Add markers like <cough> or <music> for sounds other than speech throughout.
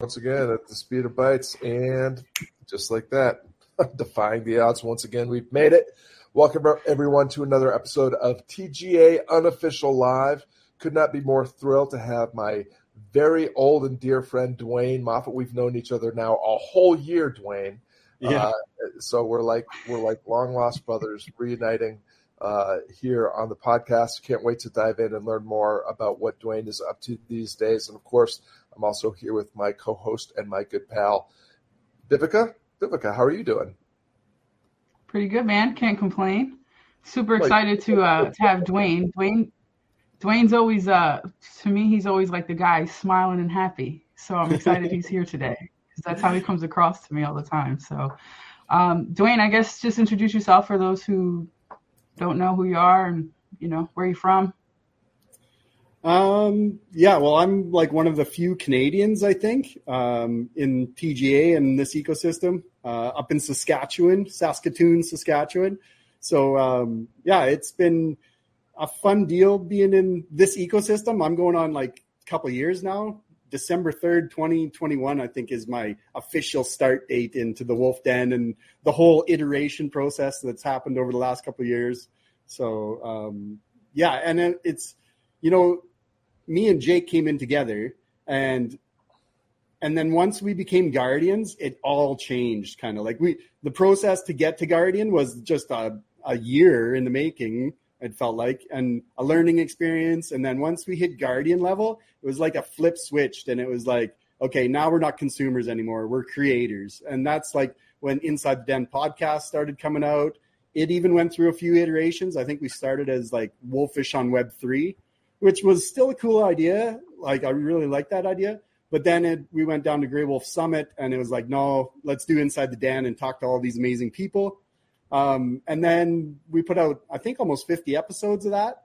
once again at the speed of bites, and just like that, <laughs> defying the odds once again, we've made it. Welcome everyone to another episode of TGA Unofficial Live. Could not be more thrilled to have my very old and dear friend Dwayne Moffatt. We've known each other now a whole year, Dwayne. Yeah. Uh, so we're like we're like long lost brothers reuniting uh, here on the podcast. Can't wait to dive in and learn more about what Dwayne is up to these days. And of course, I'm also here with my co-host and my good pal, Viveka. Viveka, how are you doing? Pretty good, man. Can't complain. Super excited to uh, to have Dwayne. Dwayne, Dwayne's always uh to me he's always like the guy smiling and happy. So I'm excited he's here today because that's how he comes across to me all the time. So, um, Dwayne, I guess just introduce yourself for those who don't know who you are and you know where you're from. Um, yeah, well, I'm like one of the few Canadians, I think, um, in TGA and this ecosystem uh, up in Saskatchewan, Saskatoon, Saskatchewan. So, um, yeah, it's been a fun deal being in this ecosystem. I'm going on like a couple years now. December 3rd, 2021, I think, is my official start date into the Wolf Den and the whole iteration process that's happened over the last couple years. So, um, yeah, and it's, you know, me and Jake came in together and and then once we became guardians it all changed kind of like we the process to get to guardian was just a, a year in the making it felt like and a learning experience. And then once we hit guardian level it was like a flip switched and it was like okay now we're not consumers anymore we're creators. And that's like when inside the den podcast started coming out. It even went through a few iterations. I think we started as like wolfish on web 3 which was still a cool idea. Like I really like that idea. But then it, we went down to Grey Wolf Summit, and it was like, no, let's do Inside the Den and talk to all these amazing people. Um, and then we put out, I think, almost 50 episodes of that.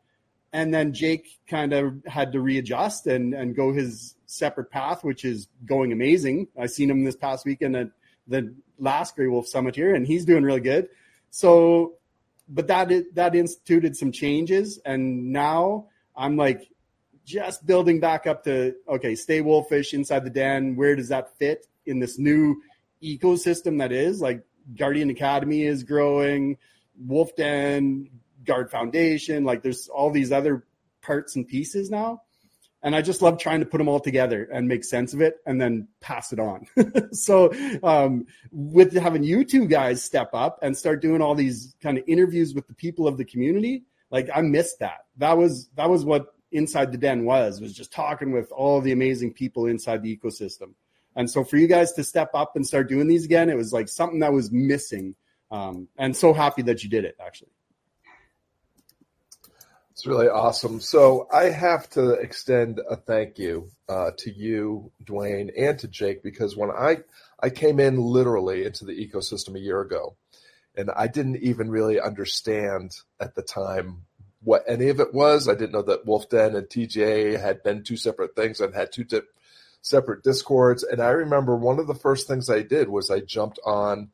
And then Jake kind of had to readjust and, and go his separate path, which is going amazing. I seen him this past weekend at the last Grey Wolf Summit here, and he's doing really good. So, but that that instituted some changes, and now I'm like just building back up to okay, stay wolfish inside the den. Where does that fit in this new ecosystem that is like Guardian Academy is growing, Wolf Den, Guard Foundation, like there's all these other parts and pieces now. And I just love trying to put them all together and make sense of it and then pass it on. <laughs> so, um, with having you two guys step up and start doing all these kind of interviews with the people of the community, like I missed that. That was that was what inside the den was was just talking with all the amazing people inside the ecosystem. And so for you guys to step up and start doing these again, it was like something that was missing. Um, and so happy that you did it actually. It's really awesome. So I have to extend a thank you uh, to you, Dwayne, and to Jake because when I I came in literally into the ecosystem a year ago, and I didn't even really understand at the time what any of it was. I didn't know that Wolf Den and TGA had been two separate things and had two dip, separate discords. And I remember one of the first things I did was I jumped on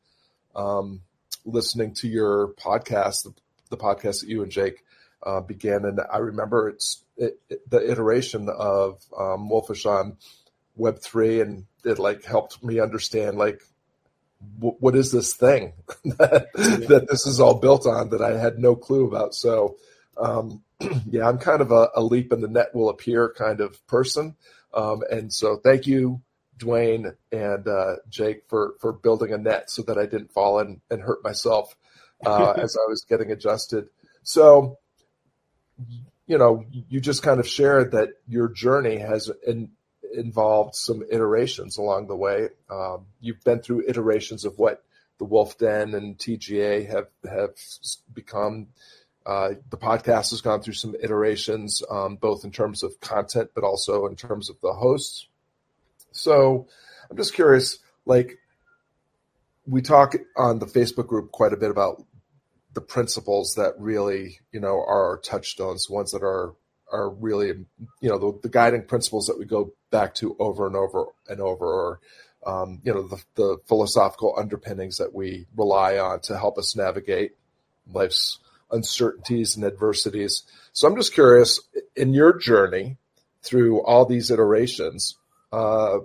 um, listening to your podcast, the, the, podcast that you and Jake uh, began, and I remember it's it, it, the iteration of um, Wolfish on Web three, and it like helped me understand like what is this thing <laughs> that, that this is all built on that I had no clue about. So, um, <clears throat> yeah, I'm kind of a, a, leap in the net will appear kind of person. Um, and so thank you, Dwayne and uh, Jake for, for building a net so that I didn't fall in and hurt myself uh, <laughs> as I was getting adjusted. So, you know, you just kind of shared that your journey has in, involved some iterations along the way. Um, you've been through iterations of what the Wolf Den and TGA have have become. Uh, the podcast has gone through some iterations, um, both in terms of content, but also in terms of the hosts. So, I'm just curious, like we talk on the Facebook group quite a bit about the principles that really, you know, are our touchstones, ones that are are really you know the, the, guiding principles that we go back to over and over and over or um, you know the, the, philosophical underpinnings that we rely on to help us navigate life's uncertainties and adversities. So i'm just curious in your journey through all these iterations uh,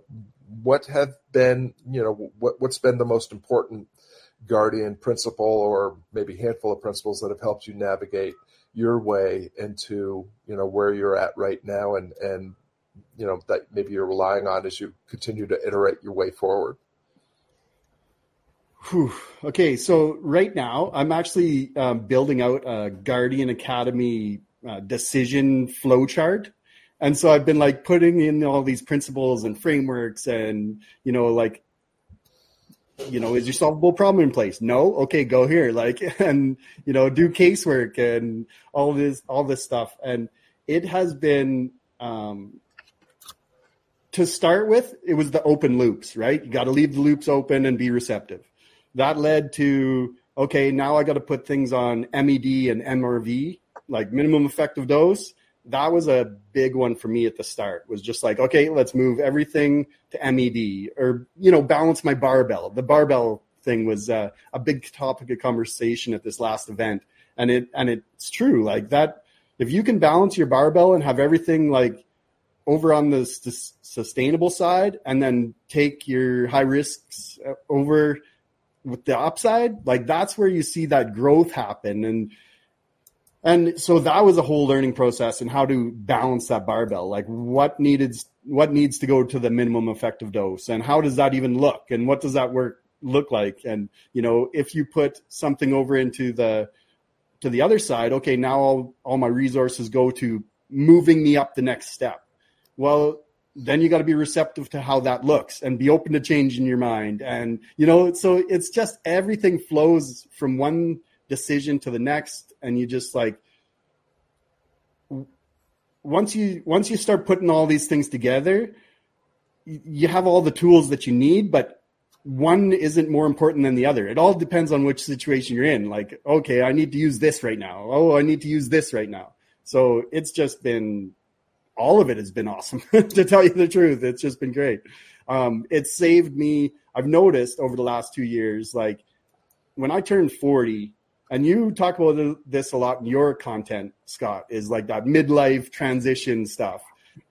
what have been, you know, what, what's been the most important guardian principle or maybe handful of principles that have helped you navigate your way into, you know, where you're at right now and, and, you know, that maybe you're relying on as you continue to iterate your way forward? Whew. Okay, so right now I'm actually um, building out a Guardian Academy uh, decision flowchart and so I've been like putting in all these principles and frameworks and, you know, like, you know, is your solvable problem in place? No. Okay, go here. <laughs> Like, and, you know, do casework and all this, all this stuff. And it has been, um, to start with, it was the open loops, right? You got to leave the loops open and be receptive. That led to, okay, now I got to put things on MED and MRV, like minimum effective dose that was a big one for me at the start was just like okay let's move everything to med or you know balance my barbell. The barbell thing was uh, a big topic of conversation at this last event. And it and it's true like that if you can balance your barbell and have everything like over on the sustainable side and then take your high risks uh, over with the upside like that's where you see that growth happen. And and so that was a whole learning process and how to balance that barbell. Like what needed what needs to go to the minimum effective dose? And how does that even look? And what does that work look like? And you know if you put something over into the to the other side okay now all, all my resources go to moving me up the next step. Well then you got to be receptive to how that looks and be open to change in your mind. And you know so it's just everything flows from one decision to the next and you just like once you once you start putting all these things together you have all the tools that you need but one isn't more important than the other. It all depends on which situation you're in. Like okay i need to use this right now. Oh i need to use this right now. So it's just been all of it has been awesome <laughs> to tell you the truth. It's just been great. Um, it saved me i've noticed over the last two years like when i turned 40 and you talk about this a lot in your content, Scott, is like that midlife transition stuff.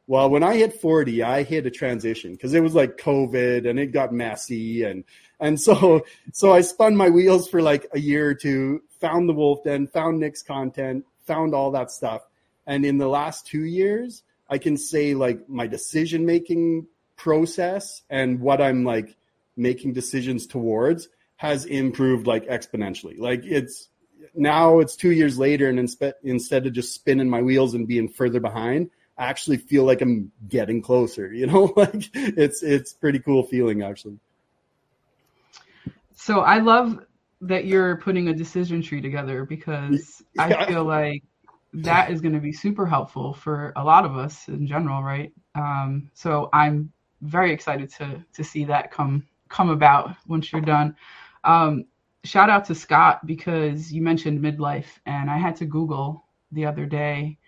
Well, when I hit 40, I hit a transition because it was like COVID and it got messy and and so <laughs> so I spun my wheels for like a year or two, found the Wolf Den, found Nick's content, found all that stuff. And in the last two years, I can say like my decision making process and what I'm like making decisions towards has improved like exponentially. Like it's now it's two years later, and inspe- instead of just spinning my wheels and being further behind, I actually feel like I'm getting closer. You know, <laughs> like it's it's pretty cool feeling actually. So I love that you're putting a decision tree together because yeah. I feel like that is going to be super helpful for a lot of us in general, right? Um, so I'm very excited to to see that come come about once you're done. Um, shout out to Scott because you mentioned midlife, and I had to Google the other day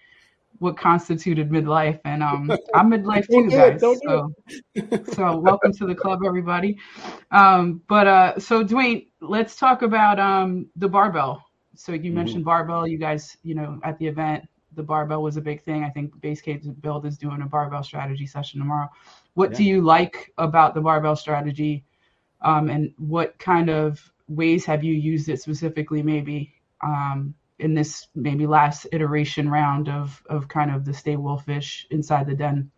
what constituted midlife, and um, <laughs> I'm midlife too, guys. So, so welcome to the club, everybody. Um, but uh, so Dwayne, let's talk about um the barbell. So you mm-hmm. mentioned barbell. You guys, you know, at the event, the barbell was a big thing. I think Base Case Build is doing a barbell strategy session tomorrow. What yeah. do you like about the barbell strategy? Um, and what kind of ways have you used it specifically maybe um, in this maybe last iteration round of of kind of the stay wolfish inside the den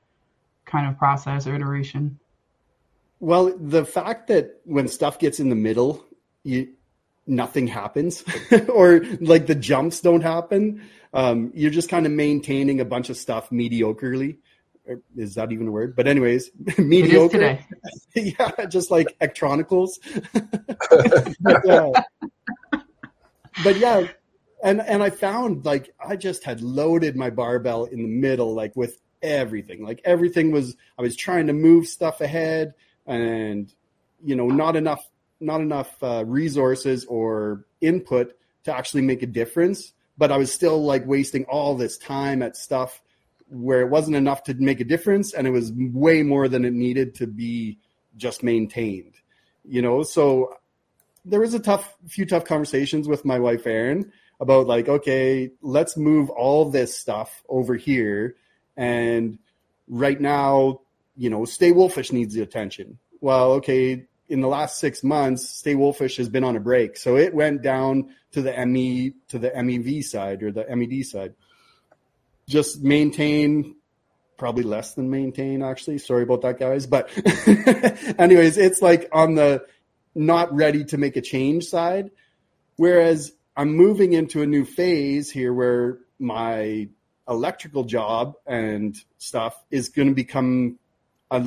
kind of process or iteration? Well the fact that when stuff gets in the middle you nothing happens <laughs> or like the jumps don't happen um, you're just kind of maintaining a bunch of stuff mediocrely is that even a word? But anyways, <laughs> mediocre. <laughs> yeah, just like electronicals. <laughs> but, uh, but yeah, and and I found like I just had loaded my barbell in the middle, like with everything. Like everything was I was trying to move stuff ahead, and you know, not enough not enough uh, resources or input to actually make a difference. But I was still like wasting all this time at stuff where it wasn't enough to make a difference and it was way more than it needed to be just maintained you know so there was a tough few tough conversations with my wife Erin about like okay let's move all this stuff over here and right now you know, Stay Wolfish needs the attention. Well, okay, in the last six months, Stay Wolfish has been on a break, so it went down to the ME to the MEV side or the MED side. Just maintain, probably less than maintain. Actually, sorry about that, guys. But <laughs> anyways, it's like on the not ready to make a change side. Whereas I'm moving into a new phase here where my electrical job and stuff is going to become a,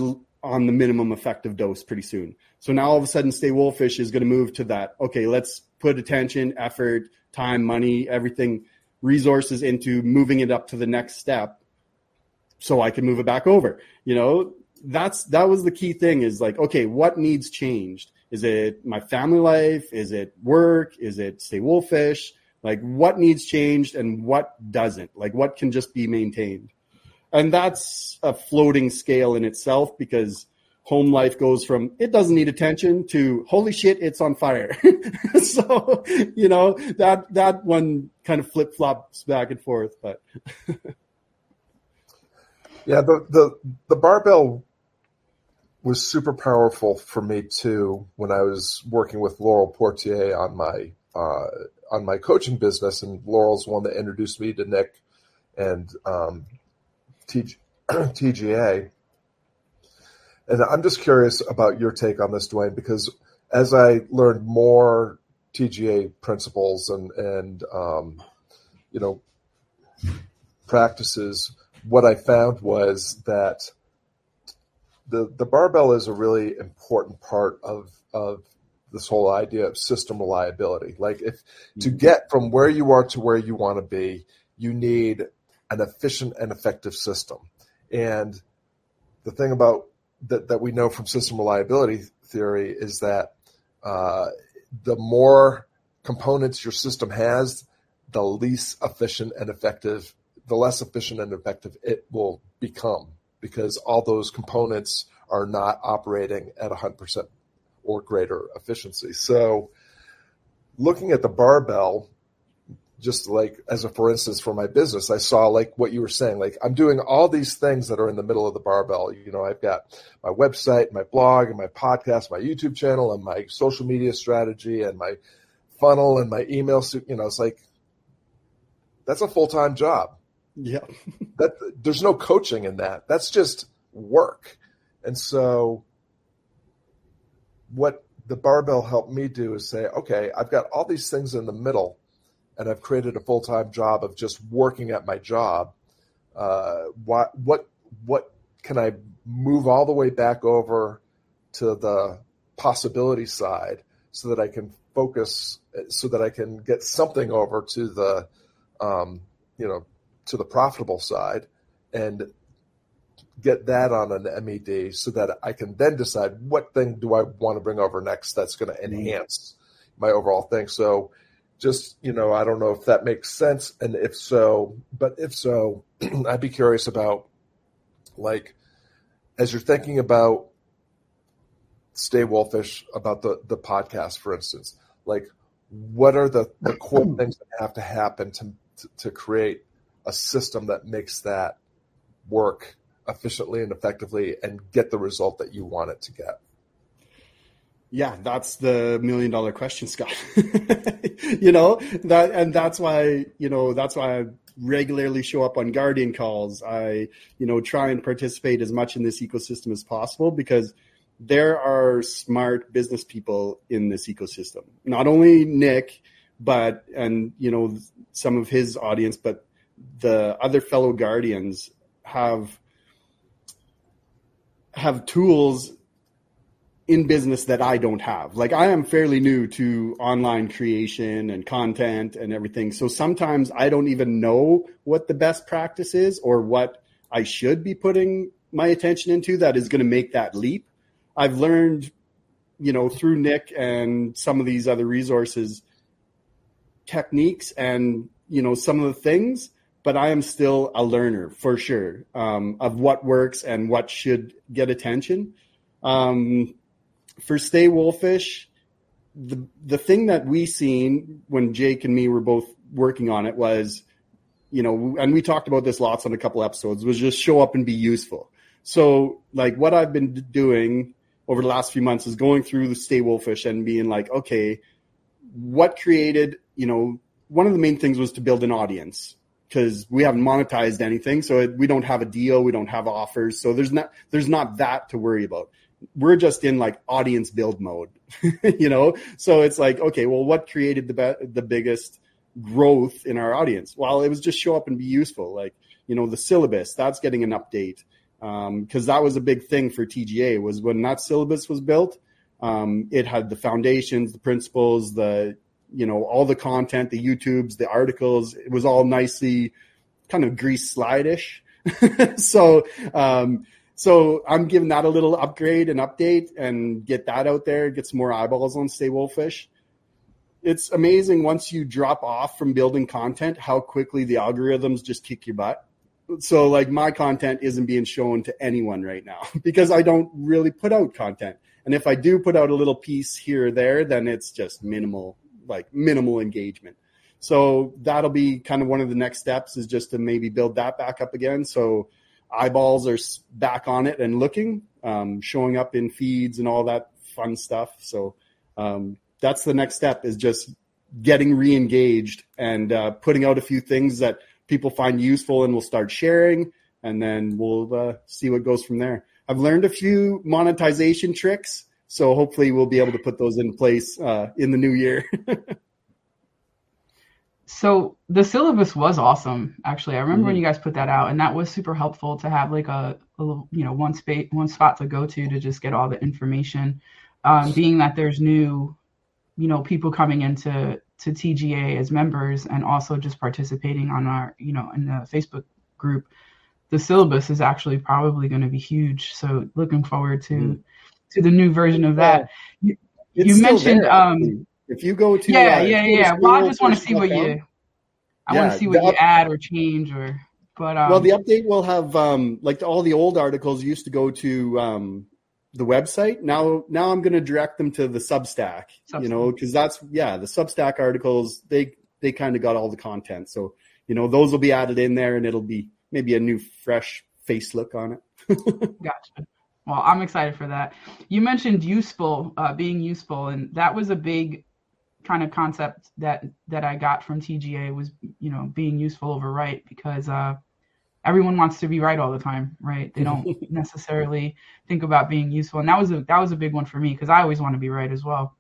on the minimum effective dose pretty soon. So now all of a sudden, Stay Wolfish is going to move to that. Okay, let's put attention, effort, time, money, everything, resources into moving it up to the next step, so I can move it back over. You know, that's that was the key thing. Is like, okay, what needs changed? Is it my family life? Is it work? Is it Stay Wolfish? Like, what needs changed and what doesn't? Like, what can just be maintained? And that's a floating scale in itself because home life goes from it doesn't need attention to holy shit it's on fire. <laughs> So you know that that one kind of flip flops back and forth but <laughs> yeah the the the barbell was super powerful for me too when i was working with laurel portier on my uh, on my coaching business and laurel's one that introduced me to nick and um, TG, tga <clears throat> and I'm just curious about your take on this, Dwayne, because as I learned more TGA principles and and um, you know practices, what I found was that the the barbell is a really important part of of this whole idea of system reliability. Like if to mm-hmm. get from where you are to where you want to be, you need an efficient and effective system. And the thing about that, that we know from system reliability theory is that uh, the more components your system has, the least efficient and effective, the less efficient and effective it will become because all those components are not operating at 100% or greater efficiency. So, looking at the barbell, just like as a for instance for my business i saw like what you were saying like i'm doing all these things that are in the middle of the barbell. You know i've got my website my blog and my podcast my youtube channel and my social media strategy and my funnel and my email you know it's like that's a full-time job. Yeah. <laughs> That there's no coaching in that. That's just work. And so what the barbell helped me do is say okay i've got all these things in the middle and I've created a full time job of just working at my job. Uh, what what what can I move all the way back over to the possibility side so that I can focus, so that I can get something over to the, um, you know, to the profitable side, and get that on an MED so that I can then decide what thing do I want to bring over next that's going to enhance my overall thing. So just you know i don't know if that makes sense and if so but if so <clears throat> i'd be curious about like as you're thinking about stay wolfish about the the podcast for instance like what are the the core <clears throat> things that have to happen to, to to create a system that makes that work efficiently and effectively and get the result that you want it to get yeah, that's the million dollar question, Scott. <laughs> you know, that and that's why, you know, that's why I regularly show up on Guardian calls. I, you know, try and participate as much in this ecosystem as possible because there are smart business people in this ecosystem. Not only Nick, but and you know, some of his audience, but the other fellow guardians have have tools in business that I don't have. Like I am fairly new to online creation and content and everything. So sometimes I don't even know what the best practice is or what I should be putting my attention into that is going to make that leap. I've learned, you know, through Nick and some of these other resources, techniques and, you know, some of the things, but I am still a learner for sure um, of what works and what should get attention. Um, for Stay Wolfish, the the thing that we seen when Jake and me were both working on it was, you know, and we talked about this lots on a couple episodes, was just show up and be useful. So, like, what I've been doing over the last few months is going through the Stay Wolfish and being like, okay, what created, you know, one of the main things was to build an audience because we haven't monetized anything, so it, we don't have a deal, we don't have offers, so there's not there's not that to worry about. We're just in like audience build mode, <laughs> you know. So it's like, okay, well, what created the be- the biggest growth in our audience? Well, it was just show up and be useful. Like, you know, the syllabus that's getting an update um, that was a big thing for TGA was when that syllabus was built. Um, it had the foundations, the principles, the you know all the content, the YouTubes, the articles. It was all nicely kind of grease slide-ish. <laughs> so um, so I'm giving that a little upgrade and update and get that out there, get some more eyeballs on Stay Wolfish. It's amazing once you drop off from building content how quickly the algorithms just kick your butt so like my content isn't being shown to anyone right now <laughs> because I don't really put out content. And if I do put out a little piece here or there, then it's just minimal, like minimal engagement. So that'll be kind of one of the next steps is just to maybe build that back up again. So eyeballs are back on it and looking, um, showing up in feeds and all that fun stuff. So um, that's the next step is just getting re-engaged and uh, putting out a few things that people find useful and we'll start sharing and then we'll uh, see what goes from there. I've learned a few monetization tricks, so hopefully we'll be able to put those in place uh, in the new year. <laughs> so the syllabus was awesome. Actually, I remember mm-hmm. when you guys put that out, and that was super helpful to have like a, a you know one space, one spot to go to to just get all the information. Um, being that there's new, you know, people coming into to TGA as members and also just participating on our, you know, in the Facebook group, the syllabus is actually probably going to be huge. So looking forward to mm. to the new version of that. You, you mentioned there, um, if you go to yeah uh, yeah yeah. Well, I just want to see what you I yeah, want to see what you add or change or. But um, well, the update will have um, like all the old articles used to go to um, the website. Now, now I'm going to direct them to the Substack, Substack. you know, because that's yeah, the Substack articles they they kind of got all the content. So you know, those will be added in there, and it'll be maybe a new, fresh face look on it. <laughs> gotcha. Well, I'm excited for that. You mentioned useful, uh, being useful, and that was a big kind of concept that that I got from TGA was you know being useful over right because uh, everyone wants to be right all the time, right? They don't <laughs> necessarily think about being useful. And that was a that was a big one for me because I always want to be right as well.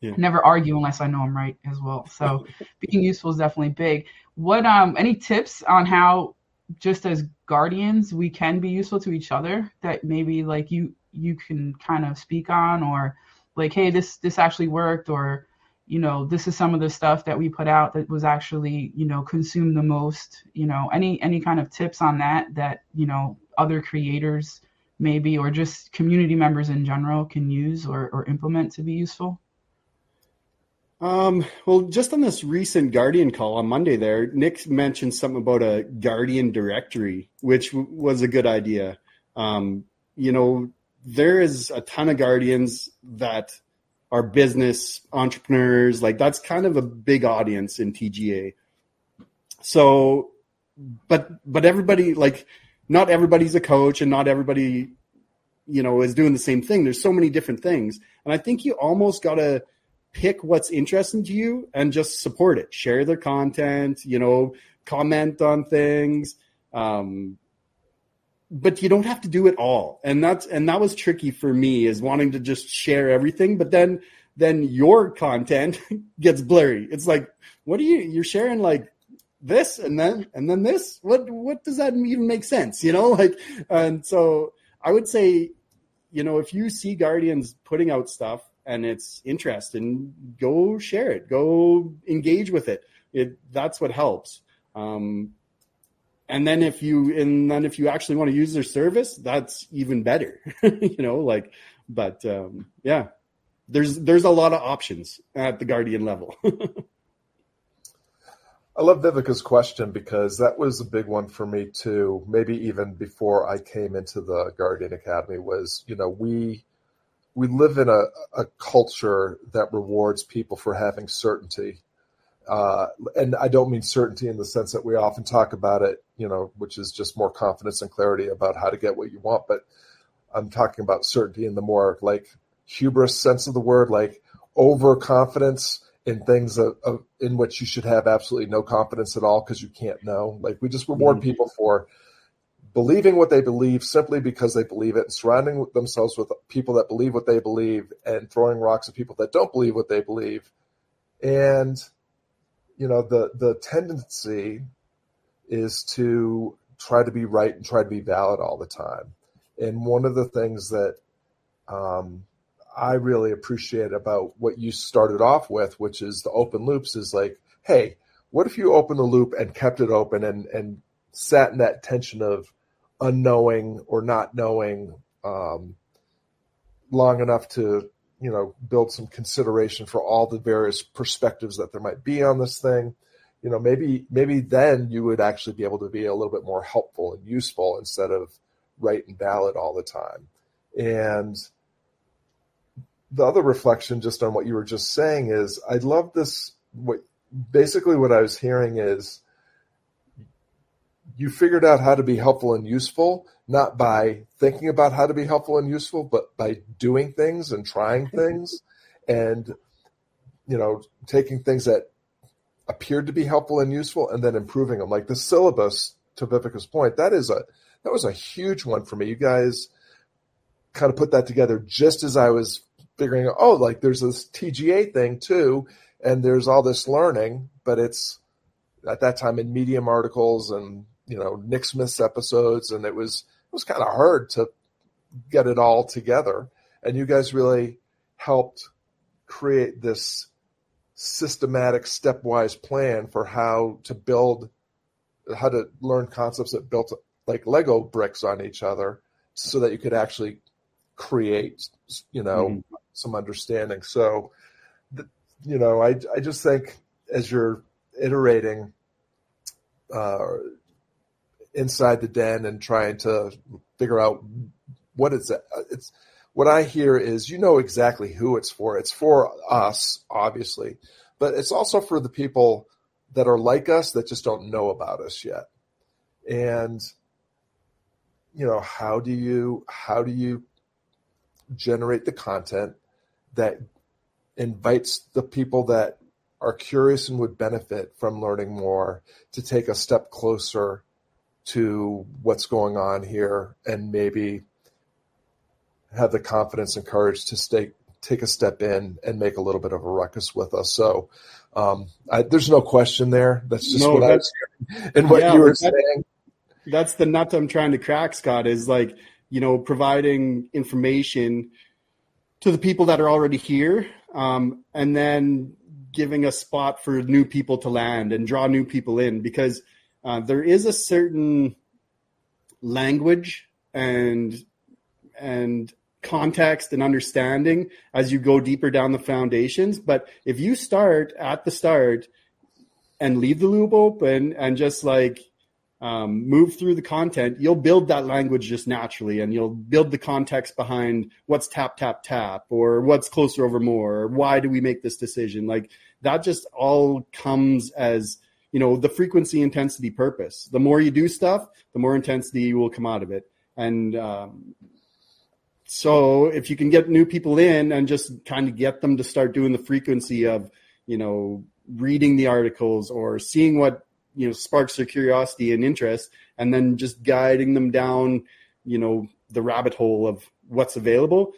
Yeah. Never argue unless I know I'm right as well. So <laughs> being useful is definitely big. What um any tips on how just as guardians we can be useful to each other that maybe like you you can kind of speak on or like hey this this actually worked or you know this is some of the stuff that we put out that was actually you know consumed the most you know any any kind of tips on that that you know other creators maybe or just community members in general can use or, or implement to be useful um, well, just on this recent Guardian call on Monday, there, Nick mentioned something about a Guardian directory, which w- was a good idea. Um, you know, there is a ton of Guardians that are business entrepreneurs. Like that's kind of a big audience in TGA. So, but but everybody like not everybody's a coach and not everybody you know is doing the same thing. There's so many different things, and I think you almost got to pick what's interesting to you and just support it. Share their content. You know, comment on things. Um, but you don't have to do it all. And that's and that was tricky for me is wanting to just share everything but then then your content <laughs> gets blurry. It's like what are you you're sharing like this and then and then this? What what does that even make sense you know? <laughs> Like and so i would say you know if you see guardians putting out stuff and it's interesting go share it. Go engage with it. It that's what helps. Um, and then if you and then if you actually want to use their service that's even better <laughs> you know like but um, yeah. There's there's a lot of options at the guardian level. <laughs> I love viveka's question because that was a big one for me too. Maybe even before i came into the guardian academy was you know we we live in a, a culture that rewards people for having certainty uh, and I don't mean certainty in the sense that we often talk about it, you know, which is just more confidence and clarity about how to get what you want. But I'm talking about certainty in the more like hubris sense of the word, like overconfidence in things of, of, in which you should have absolutely no confidence at all because you can't know. Like we just reward mm-hmm. people for believing what they believe simply because they believe it, and surrounding themselves with people that believe what they believe, and throwing rocks at people that don't believe what they believe. And you know the the tendency is to try to be right and try to be valid all the time. And one of the things that um, I really appreciate about what you started off with, which is the open loops, is like, hey, what if you open the loop and kept it open and and sat in that tension of unknowing or not knowing um, long enough to you know build some consideration for all the various perspectives that there might be on this thing. You know maybe maybe then you would actually be able to be a little bit more helpful and useful instead of right and valid all the time. And the other reflection just on what you were just saying is i love this what basically what i was hearing is you figured out how to be helpful and useful, not by thinking about how to be helpful and useful, but by doing things and trying <laughs> things and, you know, taking things that appeared to be helpful and useful and then improving them. Like the syllabus, to Vivica's point, that is a, that was a huge one for me. You guys kind of put that together just as I was figuring out, oh, like there's this TGA thing too, and there's all this learning, but it's at that time in Medium articles and you know Nick Smith's episodes, and it was it was kind of hard to get it all together. And you guys really helped create this systematic, stepwise plan for how to build, how to learn concepts that built like Lego bricks on each other, so that you could actually create, you know, mm-hmm. some understanding. So, you know, I I just think as you're iterating uh, inside the den and trying to figure out what it. It's what I hear is you know exactly who it's for. It's for us, obviously, but it's also for the people that are like us that just don't know about us yet. And you know, how do you how do you generate the content that invites the people that are curious and would benefit from learning more to take a step closer to what's going on here and maybe have the confidence and courage to stay take a step in and make a little bit of a ruckus with us. So um, I, there's no question there. That's just no, what I was hearing and what yeah, you were that, saying. That's the nut I'm trying to crack, Scott. Is like you know providing information to the people that are already here, um, and then giving a spot for new people to land and draw new people in because uh, there is a certain language and and context and understanding as you go deeper down the foundations. But if you start at the start and leave the loop open and just like um, move through the content, you'll build that language just naturally and you'll build the context behind what's tap, tap, tap, or what's closer over more, or why do we make this decision? Like that just all comes as you know the frequency intensity purpose. The more you do stuff the more intensity you will come out of it. And um, so if you can get new people in and just kind of get them to start doing the frequency of you know reading the articles or seeing what you know sparks their curiosity and interest and then just guiding them down you know the rabbit hole of what's available.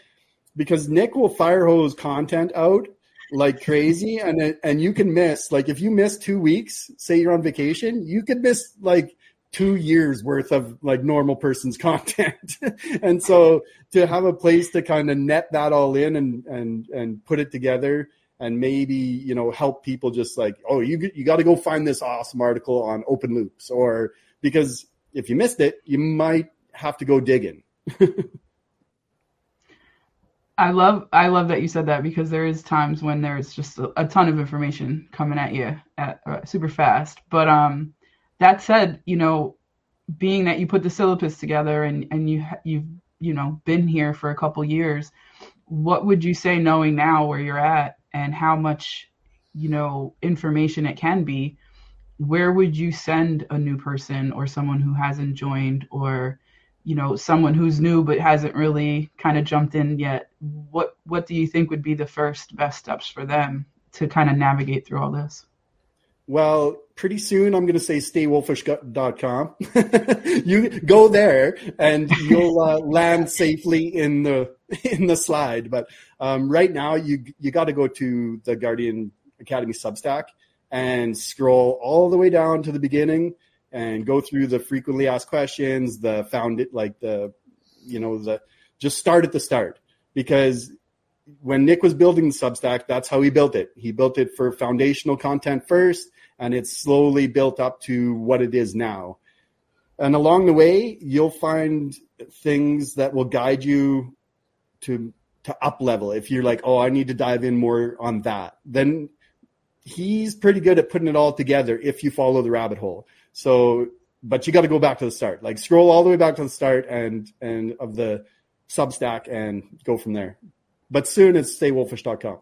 Because nick will fire hose content out like crazy and and you can miss like if you miss two weeks say you're on vacation you could miss like two years worth of like normal person's <laughs> content. And so to have a place to kind of net that all in and and and put it together and maybe you know help people just like oh you you got to go find this awesome article on open loops or because if you missed it you might have to go digging <laughs> I love I love that you said that because there is times when there's just a, a ton of information coming at you at uh, super fast. But um, that said, you know, being that you put the syllabus together and and you you've you know been here for a couple years, what would you say knowing now where you're at and how much you know information it can be where would you send a new person or someone who hasn't joined or you know someone who's new but hasn't really kind of jumped in yet what what do you think would be the first best steps for them to kind of navigate through all this? Well pretty soon i'm going to say staywolfish.com <laughs> you go there and you'll uh, <laughs> land safely in the in the slide. But um, right now you you got to go to the guardian academy substack and scroll all the way down to the beginning and go through the frequently asked questions, the found it like the, you know, the just start at the start because when Nick was building Substack, that's how he built it. He built it for foundational content first, and it's slowly built up to what it is now. And along the way, you'll find things that will guide you to to up level. If you're like, oh, I need to dive in more on that, then he's pretty good at putting it all together if you follow the rabbit hole. So, but you got to go back to the start. Like scroll all the way back to the start and and of the Substack and go from there. But soon it's staywolfish.com.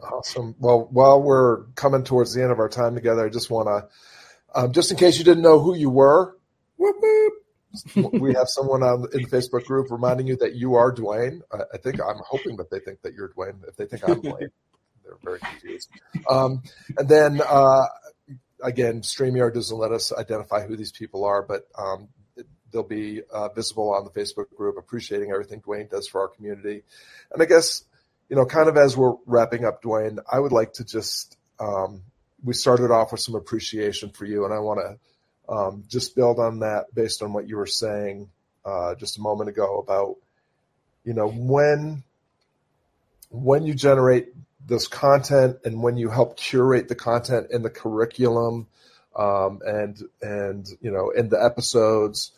<laughs> awesome. Well, while we're coming towards the end of our time together, I just want to, um, just in case you didn't know who you were, whoop, whoop, <laughs> we have someone on in the Facebook group reminding you that you are Dwayne. I, I, think I'm hoping that they think that you're Dwayne. If they think I'm <laughs> Dwayne, they're very confused. Um, and then uh, again, StreamYard doesn't let us identify who these people are, but um, they'll be uh, visible on the Facebook group, appreciating everything Dwayne does for our community. And I guess, you know, kind of as we're wrapping up, Dwayne, I would like to just, um, we started off with some appreciation for you, and I want to um, just build on that based on what you were saying uh, just a moment ago about, you know, when when you generate this content and when you help curate the content in the curriculum um, and and you know in the episodes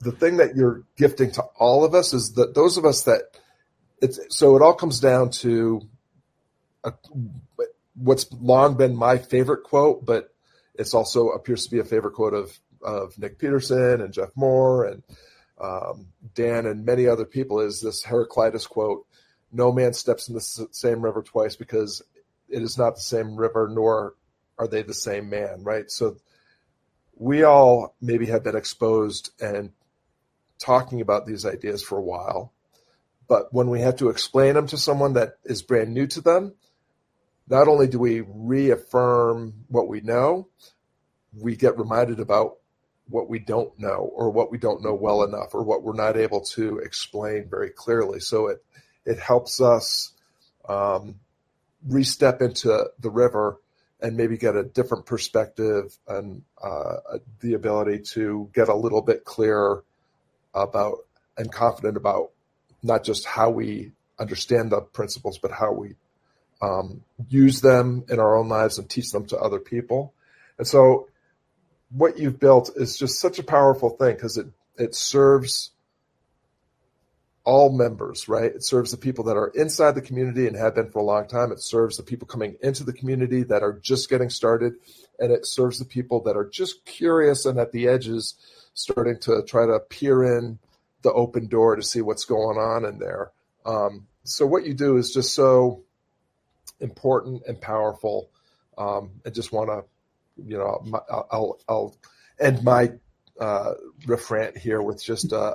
the thing that you're gifting to all of us is that those of us that it's so it all comes down to a, what's long been my favorite quote but it's also appears to be a favorite quote of of Nick Peterson and Jeff Moore and um, Dan and many other people is this Heraclitus quote No man steps in the same river twice because it is not the same river, nor are they the same man, right? So we all maybe have been exposed and talking about these ideas for a while. But when we have to explain them to someone that is brand new to them, not only do we reaffirm what we know, we get reminded about what we don't know or what we don't know well enough or what we're not able to explain very clearly. So it it helps us um, re-step into the river and maybe get a different perspective and uh, the ability to get a little bit clearer about and confident about not just how we understand the principles, but how we um, use them in our own lives and teach them to other people. And so what you've built is just such a powerful thing because it it serves all members, right? It serves the people that are inside the community and have been for a long time. It serves the people coming into the community that are just getting started, and it serves the people that are just curious and at the edges, starting to try to peer in the open door to see what's going on in there. Um, so what you do is just so important and powerful. Um, I just want to you know, I'll, I'll end my uh, refrant here with just uh,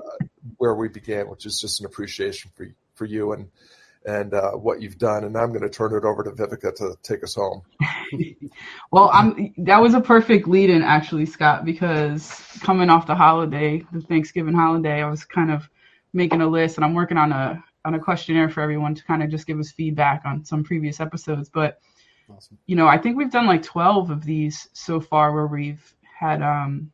where we began, which is just an appreciation for for you and and uh, what you've done. And I'm going to turn it over to Vivica to take us home. <laughs> well, I'm that was a perfect lead in actually, Scott, because coming off the holiday, the Thanksgiving holiday, I was kind of making a list, and I'm working on a on a questionnaire for everyone to kind of just give us feedback on some previous episodes, but Awesome. You know, I think we've done like 12 of these so far where we've had, um,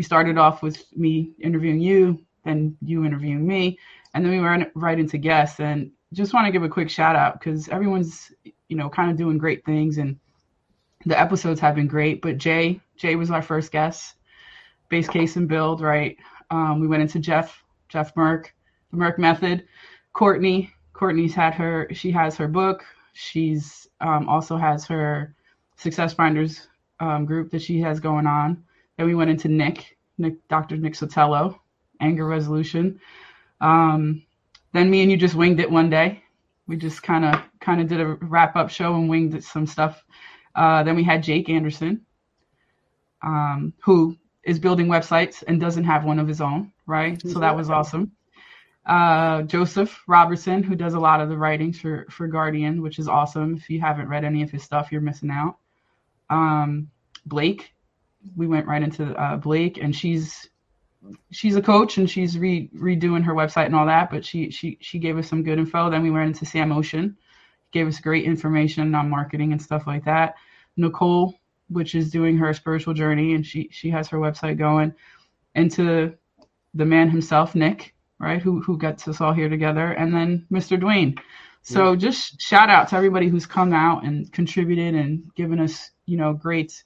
we started off with me interviewing you, then you interviewing me, and then we went right into guests. And just want to give a quick shout out because everyone's, you know, kind of doing great things and the episodes have been great. But Jay, Jay was our first guest, base case and build, right? Um, we went into Jeff, Jeff Merck, the Merck method. Courtney, Courtney's had her, she has her book. She's um, also has her Success Finders um, group that she has going on. Then we went into Nick, Nick, Dr. Nick Sotelo, anger resolution. Um, then me and you just winged it one day. We just kind of kind of did a wrap up show and winged some stuff. Uh, then we had Jake Anderson, um, who is building websites and doesn't have one of his own, right? So that was awesome. Uh, Joseph Robertson, who does a lot of the writings for for Guardian, which is awesome. If you haven't read any of his stuff, you're missing out. Um, Blake, we went right into uh, Blake, and she's she's a coach and she's re- redoing her website and all that. But she she she gave us some good info. Then we went into Sam Ocean, gave us great information on marketing and stuff like that. Nicole, which is doing her spiritual journey, and she she has her website going. Into the man himself, Nick, right, who who gets us all here together, and then Mr. Dwayne. So yeah. just shout out to everybody who's come out and contributed and given us, you know, great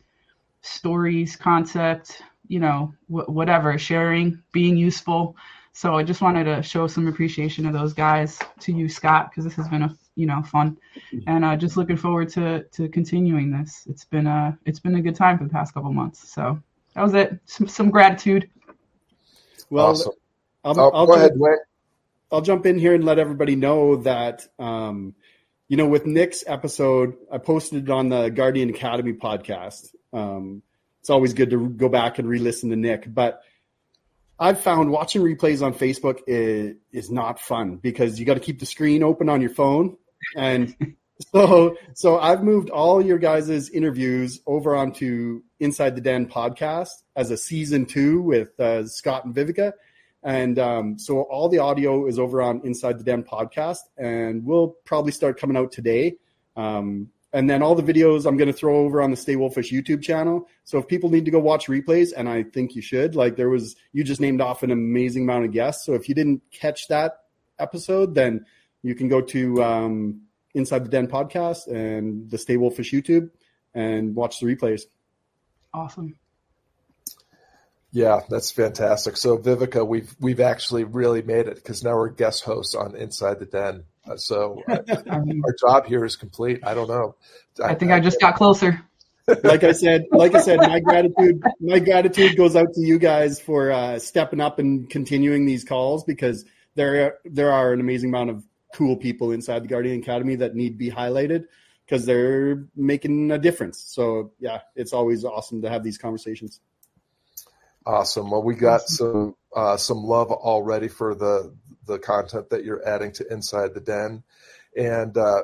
stories, concept, you know, wh- whatever, sharing, being useful. So I just wanted to show some appreciation to those guys, to you, Scott, because this has been a you know fun, and uh, just looking forward to to continuing this. It's been a it's been a good time for the past couple months. So that was it. Some, some gratitude. Well, awesome. I'll, oh, I'll, go jump, ahead, I'll jump in here and let everybody know that um, you know with Nick's episode, I posted it on the Guardian Academy podcast. Um, it's always good to go back and re-listen to Nick. But I've found watching replays on Facebook is, is not fun because you got to keep the screen open on your phone. And <laughs> so, so I've moved all your guys' interviews over onto Inside the Den podcast as a season two with uh, Scott and Vivica. And um, so all the audio is over on Inside the Den podcast, and we'll probably start coming out today. Um, and then all the videos I'm going to throw over on the Stay Wolfish YouTube channel. So if people need to go watch replays, and I think you should, like there was, you just named off an amazing amount of guests. So if you didn't catch that episode, then you can go to um, Inside the Den podcast and the Stay Wolfish YouTube and watch the replays. Awesome. Yeah, that's fantastic. So Vivica, we've we've actually really made it because now we're guest hosts on Inside the Den. Uh, so <laughs> uh, our job here is complete. I don't know. I, I think I, I just got closer. <laughs> like I said, like I said, my gratitude, my gratitude goes out to you guys for uh, stepping up and continuing these calls because there are, there are an amazing amount of cool people inside the Guardian Academy that need to be highlighted because they're making a difference. So yeah, it's always awesome to have these conversations. Awesome. Well, we got some uh, some love already for the the content that you're adding to Inside the Den, and uh,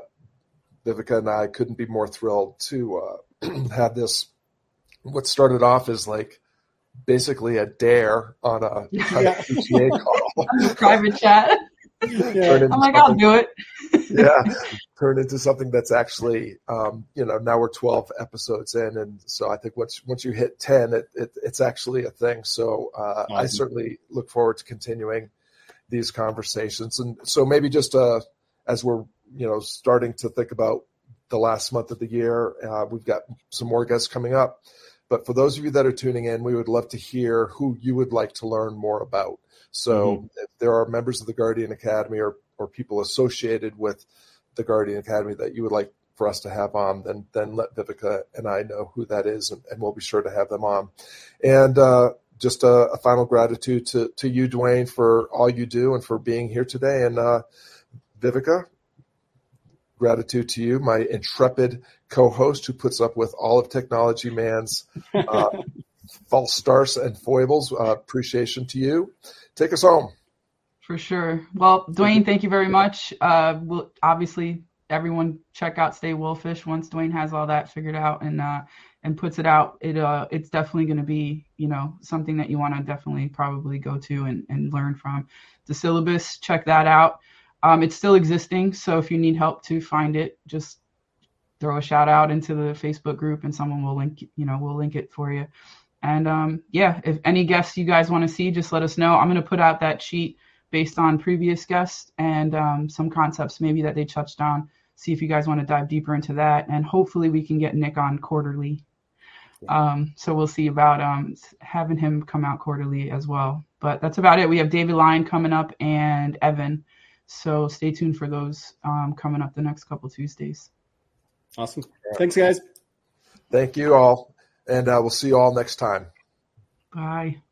Vivica and I couldn't be more thrilled to uh, <clears throat> have this. What started off as like basically a dare on a, <laughs> yeah. a call, <laughs> private chat. Yeah. I'm like, I'll do it. <laughs> yeah, turn into something that's actually, um, you know, now we're 12 episodes in, and so I think once once you hit 10, it, it it's actually a thing. So uh, awesome. I certainly look forward to continuing these conversations, and so maybe just uh, as we're you know starting to think about the last month of the year, uh, we've got some more guests coming up. But for those of you that are tuning in, we would love to hear who you would like to learn more about. So mm-hmm. if there are members of the Guardian Academy or, or people associated with the Guardian Academy that you would like for us to have on, then then let Vivica and I know who that is, and, and we'll be sure to have them on. And uh, just a, a, final gratitude to to you, Dwayne, for all you do and for being here today. And uh, Vivica, gratitude to you, my intrepid co-host who puts up with all of Technology Man's uh, <laughs> false starts and foibles. Uh, appreciation to you. Take us home. For sure. Well, Dwayne, thank you very much. Uh, we'll, obviously, everyone check out Stay Wolfish once Dwayne has all that figured out and uh, and puts it out. It uh, it's definitely going to be you know something that you want to definitely probably go to and, and learn from. The syllabus, check that out. Um, it's still existing, so if you need help to find it, just throw a shout out into the Facebook group, and someone will link you know will link it for you. And um, yeah, if any guests you guys want to see, just let us know. I'm going to put out that sheet based on previous guests and um, some concepts maybe that they touched on. See if you guys want to dive deeper into that, and hopefully we can get Nick on quarterly. Um, so we'll see about um, having him come out quarterly as well. But that's about it. We have David Lyon coming up and Evan. So stay tuned for those um, coming up the next couple Tuesdays. Awesome. Thanks, guys. Thank you all. And uh, we'll see you all next time. Bye.